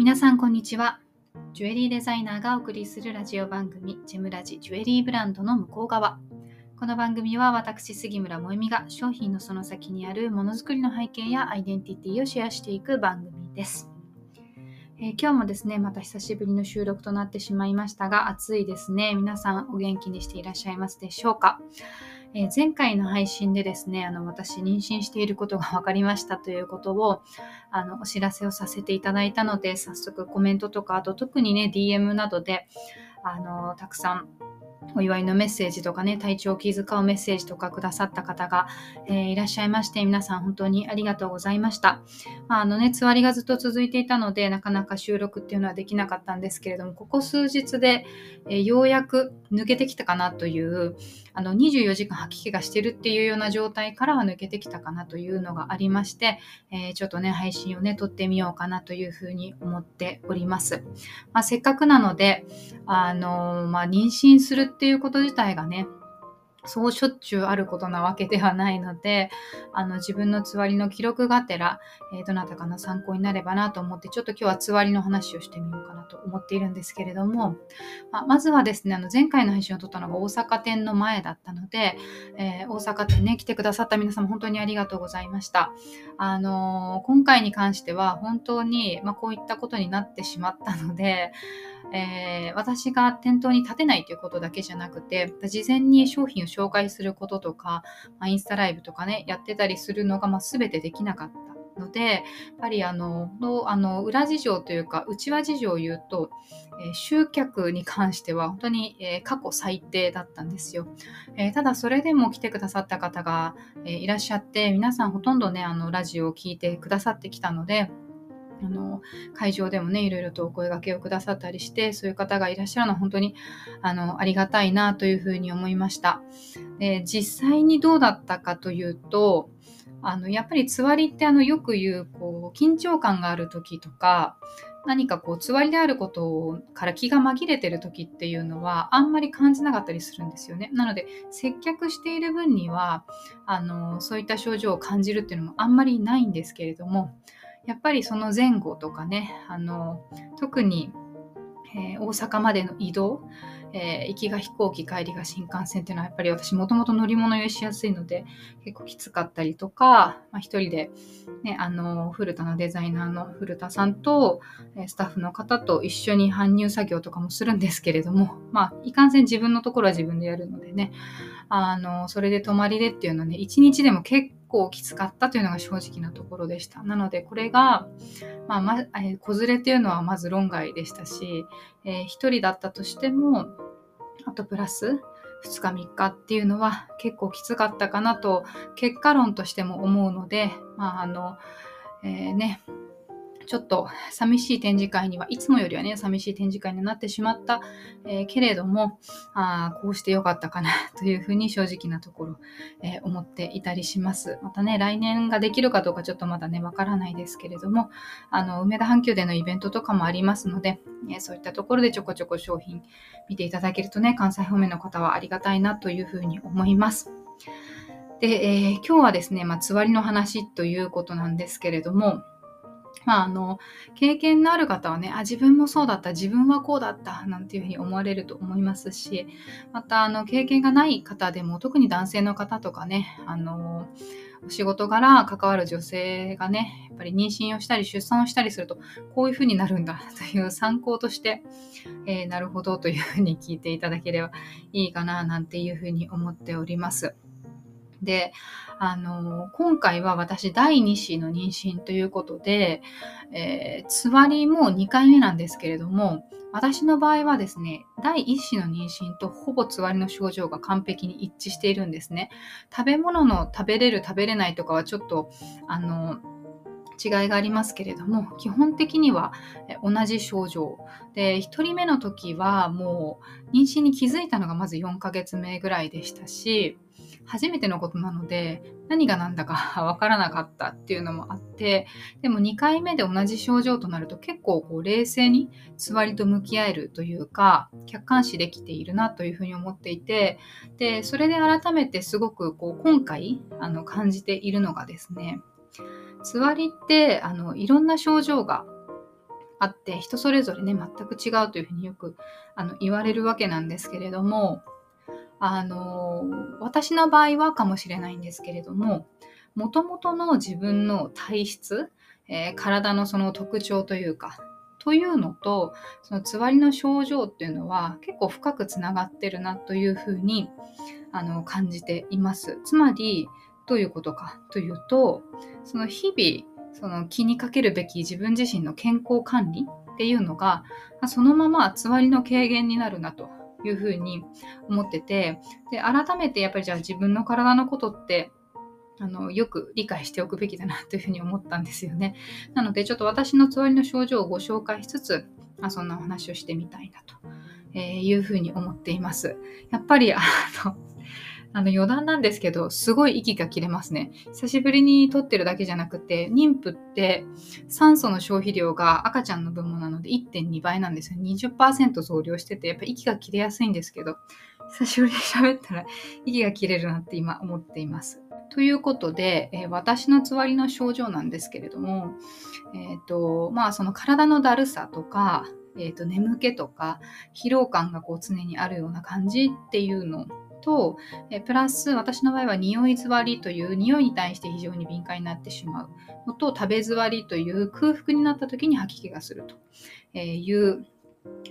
皆さんこんにちは。ジュエリーデザイナーがお送りするラジオ番組ジェムラジジュエリーブランドの向こう側。この番組は私杉村萌実が商品のその先にあるものづくりの背景やアイデンティティをシェアしていく番組です、えー、今日もですねまた久しぶりの収録となってしまいましたが暑いですね。皆さんお元気にしていらっしゃいますでしょうか？えー、前回の配信でですね、あの私妊娠していることが分かりましたということをあのお知らせをさせていただいたので、早速コメントとか、あと特にね、DM などであのたくさんお祝いのメッセージとかね、体調を気遣うメッセージとかくださった方が、えー、いらっしゃいまして、皆さん本当にありがとうございました。まあ、あのね、つわりがずっと続いていたので、なかなか収録っていうのはできなかったんですけれども、ここ数日で、えー、ようやく抜けてきたかなという、あの24時間吐き気がしてるっていうような状態からは抜けてきたかなというのがありまして、えー、ちょっとね、配信をね、撮ってみようかなというふうに思っております。まあ、せっかくなので、あのまあ、妊娠するっていうこと自体がね、そうしょっちゅうあることなわけではないので、あの自分のつわりの記録がてら、えー、どなたかの参考になればなと思って、ちょっと今日はつわりの話をしてみようかなと思っているんですけれども、まあ、まずはですね、あの前回の配信を撮ったのが大阪店の前だったので、えー、大阪店ね、来てくださった皆様本当にありがとうございました。あのー、今回に関しては本当に、まあ、こういったことになってしまったので、えー、私が店頭に立てないということだけじゃなくて、事前に商品を紹介することとか、まあ、インスタライブとかね、やってたりするのが、まあ、全てできなかったので、やっぱりあの、あの裏事情というか、内輪事情を言うと、えー、集客に関しては本当に、えー、過去最低だったんですよ。えー、ただそれでも来てくださった方が、えいらっしゃって、皆さんほとんどね、あのラジオを聴いてくださってきたので、あの会場でもねいろいろとお声がけをくださったりしてそういう方がいらっしゃるのは本当にあのありがたいなというふうに思いましたで実際にどうだったかというとあのやっぱりつわりってあのよく言うこう緊張感がある時とか何かこうつわりであることから気が紛れてる時っていうのはあんまり感じなかったりするんですよね。なので接客している分にはあのそういった症状を感じるっていうのもあんまりないんですけれどもやっぱりその前後とかねあの特に、えー、大阪までの移動えー、行きが飛行機帰りが新幹線っていうのはやっぱり私もともと乗り物酔いしやすいので結構きつかったりとか、まあ、一人で、ね、あの古田のデザイナーの古田さんとスタッフの方と一緒に搬入作業とかもするんですけれどもまあいかんせん自分のところは自分でやるのでねあのそれで泊まりでっていうのはね一日でも結構構きつかったというのが正直なところでした。なのでこれが、まあまえー、子連れというのはまず論外でしたし、えー、1人だったとしてもあとプラス2日3日っていうのは結構きつかったかなと結果論としても思うので、まああのえー、ね、ちょっと寂しい展示会には、いつもよりはね、寂しい展示会になってしまった、えー、けれども、あこうしてよかったかなというふうに正直なところ、えー、思っていたりします。またね、来年ができるかどうかちょっとまだね、わからないですけれども、あの、梅田阪急でのイベントとかもありますので、えー、そういったところでちょこちょこ商品見ていただけるとね、関西方面の方はありがたいなというふうに思います。で、えー、今日はですね、まあ、つわりの話ということなんですけれども、まあ、あの経験のある方はねあ自分もそうだった自分はこうだったなんていうふうに思われると思いますしまたあの経験がない方でも特に男性の方とかねあのお仕事柄関わる女性がねやっぱり妊娠をしたり出産をしたりするとこういうふうになるんだ という参考として、えー、なるほどというふうに聞いていただければいいかななんていうふうに思っております。で、あの、今回は私第2子の妊娠ということで、えー、つわりも2回目なんですけれども、私の場合はですね、第1子の妊娠とほぼつわりの症状が完璧に一致しているんですね。食べ物の食べれる食べれないとかはちょっと、あの、違いがありますけれども基本的には同じ症状で1人目の時はもう妊娠に気づいたのがまず4ヶ月目ぐらいでしたし初めてのことなので何が何だか わからなかったっていうのもあってでも2回目で同じ症状となると結構こう冷静につわりと向き合えるというか客観視できているなというふうに思っていてでそれで改めてすごくこう今回あの感じているのがですねつわりってあのいろんな症状があって人それぞれね全く違うというふうによくあの言われるわけなんですけれどもあの私の場合はかもしれないんですけれどももともとの自分の体質、えー、体のその特徴というかというのとそのつわりの症状っていうのは結構深くつながってるなというふうにあの感じています。つまりどういうことかというとその日々その気にかけるべき自分自身の健康管理っていうのがそのままつわりの軽減になるなというふうに思っててで改めてやっぱりじゃあ自分の体のことってあのよく理解しておくべきだなというふうに思ったんですよね。なのでちょっと私のつわりの症状をご紹介しつつ、あ、そんなお話をしてみたいなと、えいうふうに思っています。やっぱりあのあの余談なんですけど、すごい息が切れますね。久しぶりに撮ってるだけじゃなくて、妊婦って酸素の消費量が赤ちゃんの分もなので1.2倍なんですよ。20%増量してて、やっぱ息が切れやすいんですけど、久しぶりに喋ったら息が切れるなって今思っています。ということで、えー、私のつわりの症状なんですけれども、えっ、ー、と、まあその体のだるさとか、えーと、眠気とか疲労感がこう常にあるような感じっていうのと、えプラス私の場合は匂い座りという匂いに対して非常に敏感になってしまうのと食べ座りという空腹になった時に吐き気がするという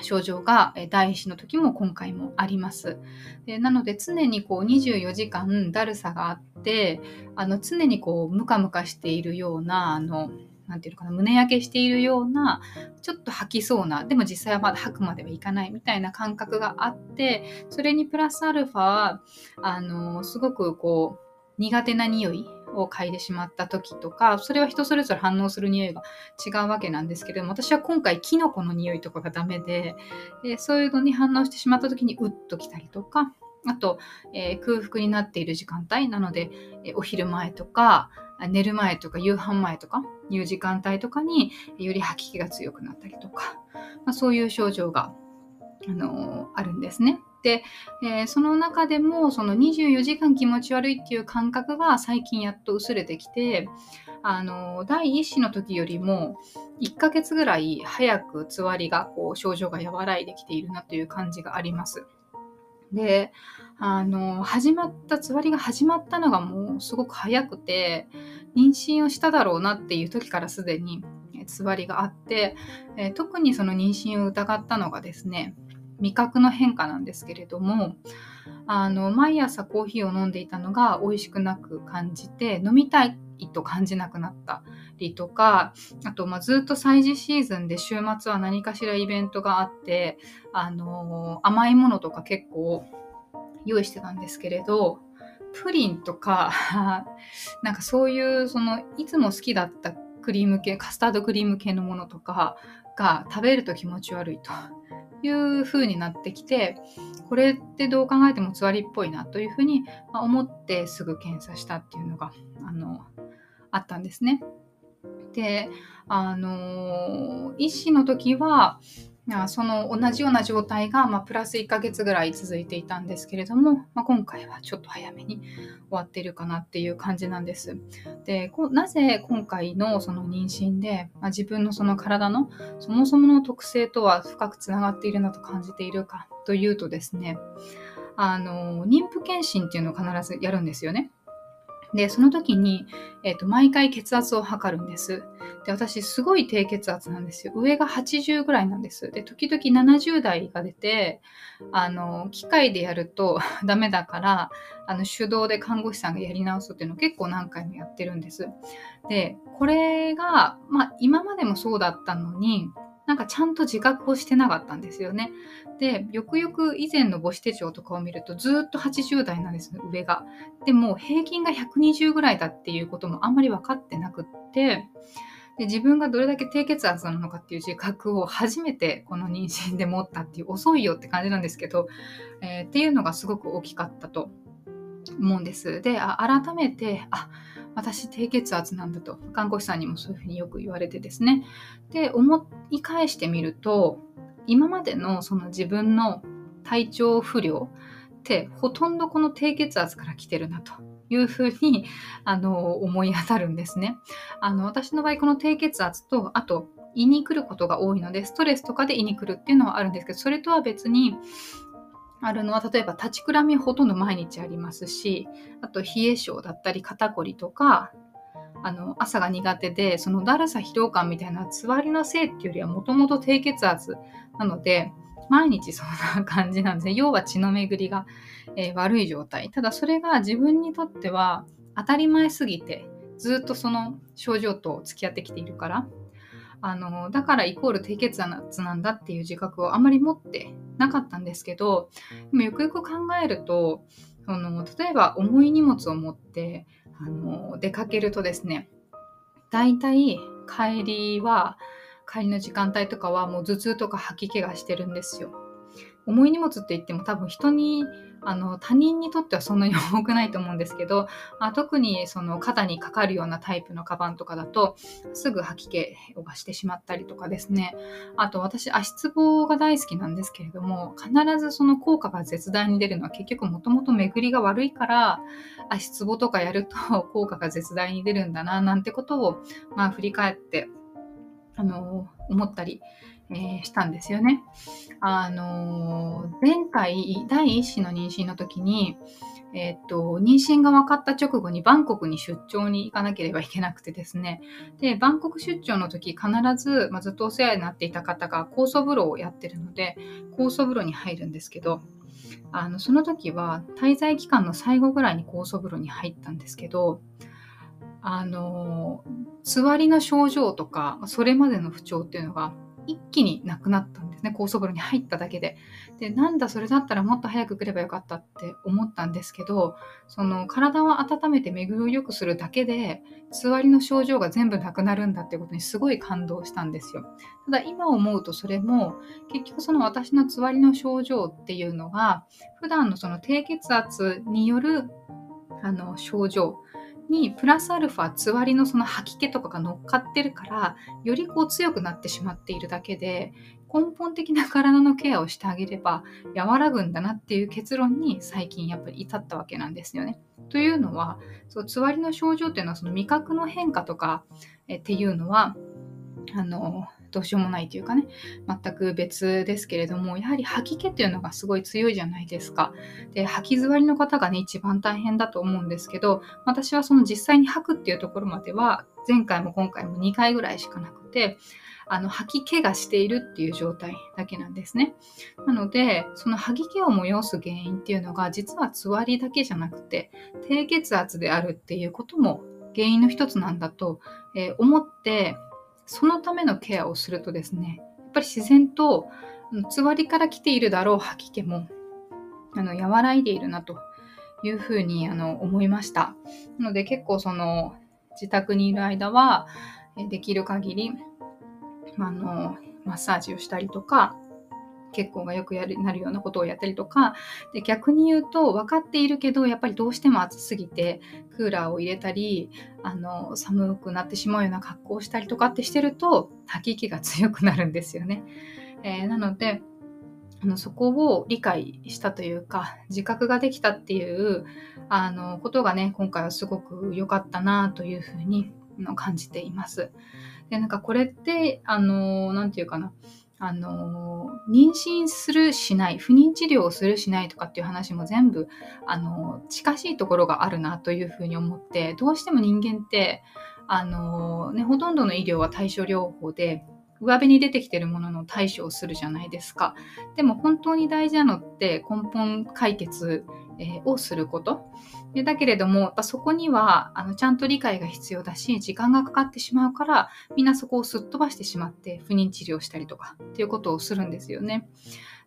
症状が第一の時も今回もあります。でなので常にこう24時間だるさがあってあの常にこうムカムカしているようなあのなんていうのかな胸焼けしているようなちょっと吐きそうなでも実際はまだ吐くまではいかないみたいな感覚があってそれにプラスアルファあのすごくこう苦手な匂いを嗅いでしまった時とかそれは人それぞれ反応する匂いが違うわけなんですけれども私は今回キノコの匂いとかがダメででそういうのに反応してしまった時にうっときたりとかあと、えー、空腹になっている時間帯なので、えー、お昼前とか寝る前とか夕飯前とかいう時間帯とかにより吐き気が強くなったりとか、まあ、そういう症状が、あのー、あるんですね。で、えー、その中でもその24時間気持ち悪いっていう感覚が最近やっと薄れてきて、あのー、第1子の時よりも1ヶ月ぐらい早くつわりがこう症状が和らいできているなという感じがあります。で、あの、始まった、つわりが始まったのがもうすごく早くて、妊娠をしただろうなっていう時からすでにつわりがあって、え特にその妊娠を疑ったのがですね、味覚の変化なんですけれども、あの、毎朝コーヒーを飲んでいたのが美味しくなく感じて、飲みたいと感じなくなったりとか、あと、まあ、ずっと催事シーズンで週末は何かしらイベントがあって、あのー、甘いものとか結構用意してたんですけれど、プリンとか なんかそういう、その、いつも好きだったクリーム系、カスタードクリーム系のものとかが食べると気持ち悪いという風になってきて、これってどう考えてもつわりっぽいなというふうに思ってすぐ検査したっていうのが、あの、あったんですね。で、あの、医師の時は、その同じような状態が、まあ、プラス1ヶ月ぐらい続いていたんですけれども、まあ、今回はちょっと早めに終わっているかなっていう感じなんです。でなぜ今回のその妊娠で、まあ、自分のその体のそもそもの特性とは深くつながっているなと感じているかというとですねあの妊婦検診っていうのを必ずやるんですよね。で、その時に、えっ、ー、と、毎回血圧を測るんです。で、私、すごい低血圧なんですよ。上が80ぐらいなんです。で、時々70代が出て、あの、機械でやると ダメだから、あの、手動で看護師さんがやり直すっていうのを結構何回もやってるんです。で、これが、まあ、今までもそうだったのに、なんかちゃんと自覚をしてなかったんですよね。で、よくよく以前の母子手帳とかを見るとずっと80代なんですね、上が。でも平均が120ぐらいだっていうこともあんまり分かってなくって、で自分がどれだけ低血圧なのかっていう自覚を初めてこの妊娠で持ったっていう遅いよって感じなんですけど、えー、っていうのがすごく大きかったと思うんです。で、改めて、あ私低血圧なんだと。看護師さんにもそういうふうによく言われてですね。で思い返してみると今までのその自分の体調不良ってほとんどこの低血圧から来てるなと。いうふうにあの思い当たるんですね。あの私の場合この低血圧とあと胃に来ることが多いのでストレスとかで胃に来るっていうのはあるんですけどそれとは別にあるのは例えば立ちくらみほとんど毎日ありますしあと冷え性だったり肩こりとかあの朝が苦手でそのだるさ疲労感みたいなつわりのせいっていうよりはもともと低血圧なので毎日そんな感じなんですね。要は血の巡りが、えー、悪い状態。ただそれが自分にとっては当たり前すぎてずっとその症状と付き合ってきているからあのだからイコール低血圧なんだっていう自覚をあまり持ってなかったんですけどでもよくよく考えるとその例えば重い荷物を持ってあの出かけるとですねだいたい帰りは帰りの時間帯とかはもう頭痛とか吐き気がしてるんですよ。重い荷物って言っても多分人にあの他人にとってはそんなに重くないと思うんですけど、あ、特にその肩にかかるようなタイプのカバンとかだとすぐ吐き気がしてしまったりとかですね。あと私足つぼが大好きなんですけれども必ずその効果が絶大に出るのは結局もともと巡りが悪いから足つぼとかやると 効果が絶大に出るんだななんてことをまあ振り返ってあの思ったりえー、したんですよね。あのー、前回第一子の妊娠の時に、え、っと妊娠が分かった直後にバンコクに出張に行かなければいけなくてですねでバンコク出張の時必ず、まあ、ずっとお世話になっていた方が酵素風呂をやってるので酵素風呂に入るんですけどあのその時は滞在期間の最後ぐらいに酵素風呂に入ったんですけどあのつわりの症状とかそれまでの不調っていうのが一気になくなったんですね。高速風呂に入っただけで。でなんだそれだったらもっと早く来ればよかったって思ったんですけどその体を温めて巡りを良くするだけでつわりの症状が全部なくなるんだってことにすごい感動したんですよ。ただ今思うとそれも結局その私のつわりの症状っていうのが普段のその低血圧によるあの症状にプラスアルファつわりのその吐き気とかが乗っかってるからよりこう強くなってしまっているだけで根本的な体のケアをしてあげれば和らぐんだなっていう結論に最近やっぱり至ったわけなんですよね。というのはそうつわりの症状っていうのはその味覚の変化とかえっていうのはあのどうしようもないというかね全く別ですけれどもやはり吐き気っていうのがすごい強いじゃないですかで吐き座りの方がね一番大変だと思うんですけど私はその実際に吐くっていうところまでは前回も今回も2回ぐらいしかなくてあの吐き気がしているっていう状態だけなんですね。なのでその吐き気を催す原因っていうのが実はつわりだけじゃなくて低血圧であるっていうことも原因の一つなんだと、えー、思ってそのためのケアをするとですねやっぱり自然とつわりから来ているだろう吐き気もあの和らいでいるなというふうにあの思いました。なので結構その自宅にいる間はできる限り、あのマッサージをしたりとか血行がよくやるなるようなことをやったりとかで逆に言うと分かっているけどやっぱりどうしても暑すぎてクーラーを入れたりあの寒くなってしまうような格好をしたりとかってしてると吐き気が強くなるんですよね。えー、なのであのそこを理解したというか自覚ができたっていうあのことがね今回はすごく良かったなというふうに感じています。でなんかこれってあの何て言うかなあの妊娠するしない不妊治療をするしないとかっていう話も全部あの近しいところがあるなというふうに思ってどうしても人間ってあの、ね、ほとんどの医療は対処療法で上辺に出てきてるものの対処をするじゃないですか。でも本当に大事なのって根本解決、え、をすること。でだけれども、やっぱそこにはあのちゃんと理解が必要だし、時間がかかってしまうから、みんなそこをすっ飛ばしてしまって、不妊治療したりとかっていうことをするんですよね。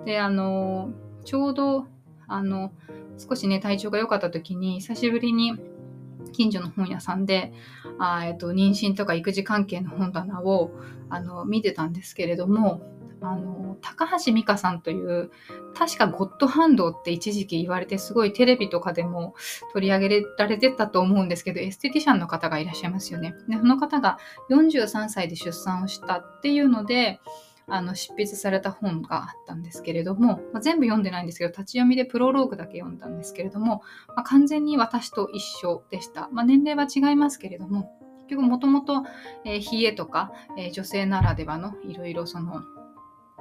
で、あの、ちょうど、あの、少しね、体調が良かった時に、久しぶりに近所の本屋さんで、あえっと、妊娠とか育児関係の本棚をあの見てたんですけれども、あの高橋美香さんという確かゴッドハンドって一時期言われてすごいテレビとかでも取り上げられてたと思うんですけどエステティシャンの方がいらっしゃいますよね。でその方が43歳で出産をしたっていうのであの執筆された本があったんですけれども、まあ、全部読んでないんですけど立ち読みでプロローグだけ読んだんですけれども、まあ、完全に私と一緒でした、まあ、年齢は違いますけれども結局もともと冷えとか、えー、女性ならではのいろいろその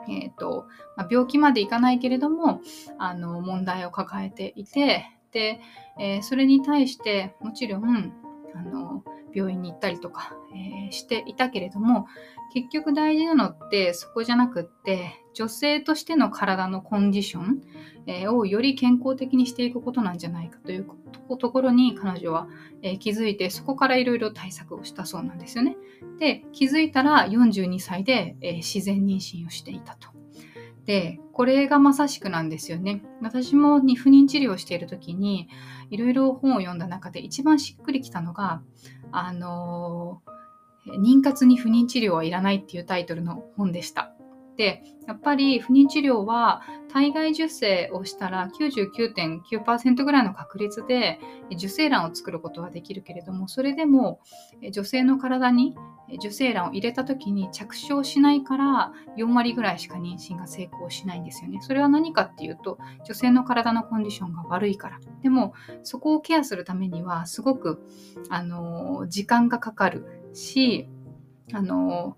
えーとまあ、病気までいかないけれどもあの問題を抱えていてで、えー、それに対してもちろんあの病院に行ったりとか、えー、していたけれども結局大事なのってそこじゃなくって女性としての体のコンディション、えー、をより健康的にしていくことなんじゃないかというところに彼女は、えー、気づいてそこからいろいろ対策をしたそうなんですよね。で気づいたら42歳で、え自然妊娠をしていたと。でこれがまさしくなんですよね。私も不妊治療をしている時にいろいろ本を読んだ中で一番しっくりきたのがあの妊活に不妊治療はいらないっていうタイトルの本でした。で、やっぱり不妊治療は体外受精をしたら99.9%ぐらいの確率で受精卵を作ることはできるけれども、それでも女性の体に受精卵を入れた時に着床しないから4割ぐらいしか妊娠が成功しないんですよね。それは何かっていうと女性の体のコンディションが悪いから。でもそこをケアするためにはすごくあの時間がかかるしあの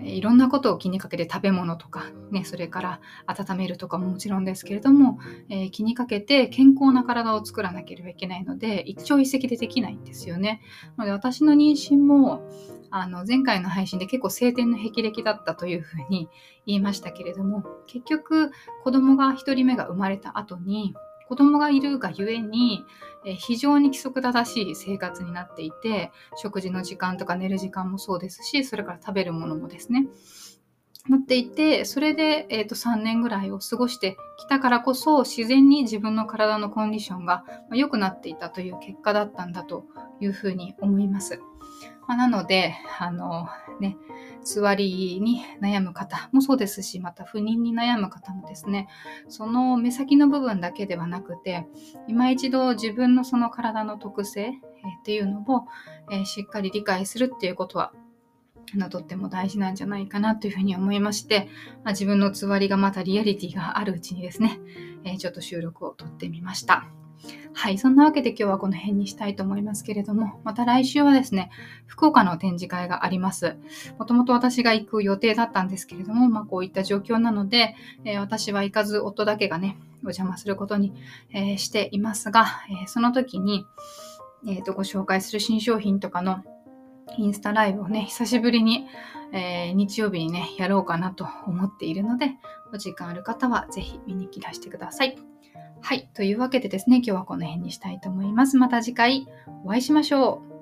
いろんなことを気にかけて食べ物とか、ね、それから温めるとかももちろんですけれども、えー、気にかけて健康な体を作らなければいけないので一朝一夕でできないんですよね。なので私の妊娠もあの前回の配信で結構晴天の霹靂だったというふうに言いましたけれども結局子供が1人目が生まれた後に子供がいるがゆえに、え非常に規則正しい生活になっていて食事の時間とか寝る時間もそうですしそれから食べるものもですねなっていてそれで、えーと、3年ぐらいを過ごしてきたからこそ自然に自分の体のコンディションが良くなっていたという結果だったんだというふうに思います。まあ、なので、あのね、座りに悩む方もそうですし、また不妊に悩む方もですね、その目先の部分だけではなくて、今一度自分のその体の特性、っていうのを、え、しっかり理解するっていうことは、のとっても大事なんじゃないかなというふうに思いまして、まあ、自分のつわりがまたリアリティがあるうちにですね、えー、ちょっと収録を撮ってみました。はい、そんなわけで今日はこの辺にしたいと思いますけれども、また来週はですね、福岡の展示会があります。もともと私が行く予定だったんですけれども、まあ、こういった状況なので、えー、私は行かず夫だけがね、お邪魔することに、えー、していますが、えー、その時に、えーと、ご紹介する新商品とかのインスタライブをね、久しぶりに、えー、日曜日にね、やろうかなと思っているので、お時間ある方はぜひ見に来らしてください。はい。というわけでですね、今日はこの辺にしたいと思います。また次回お会いしましょう。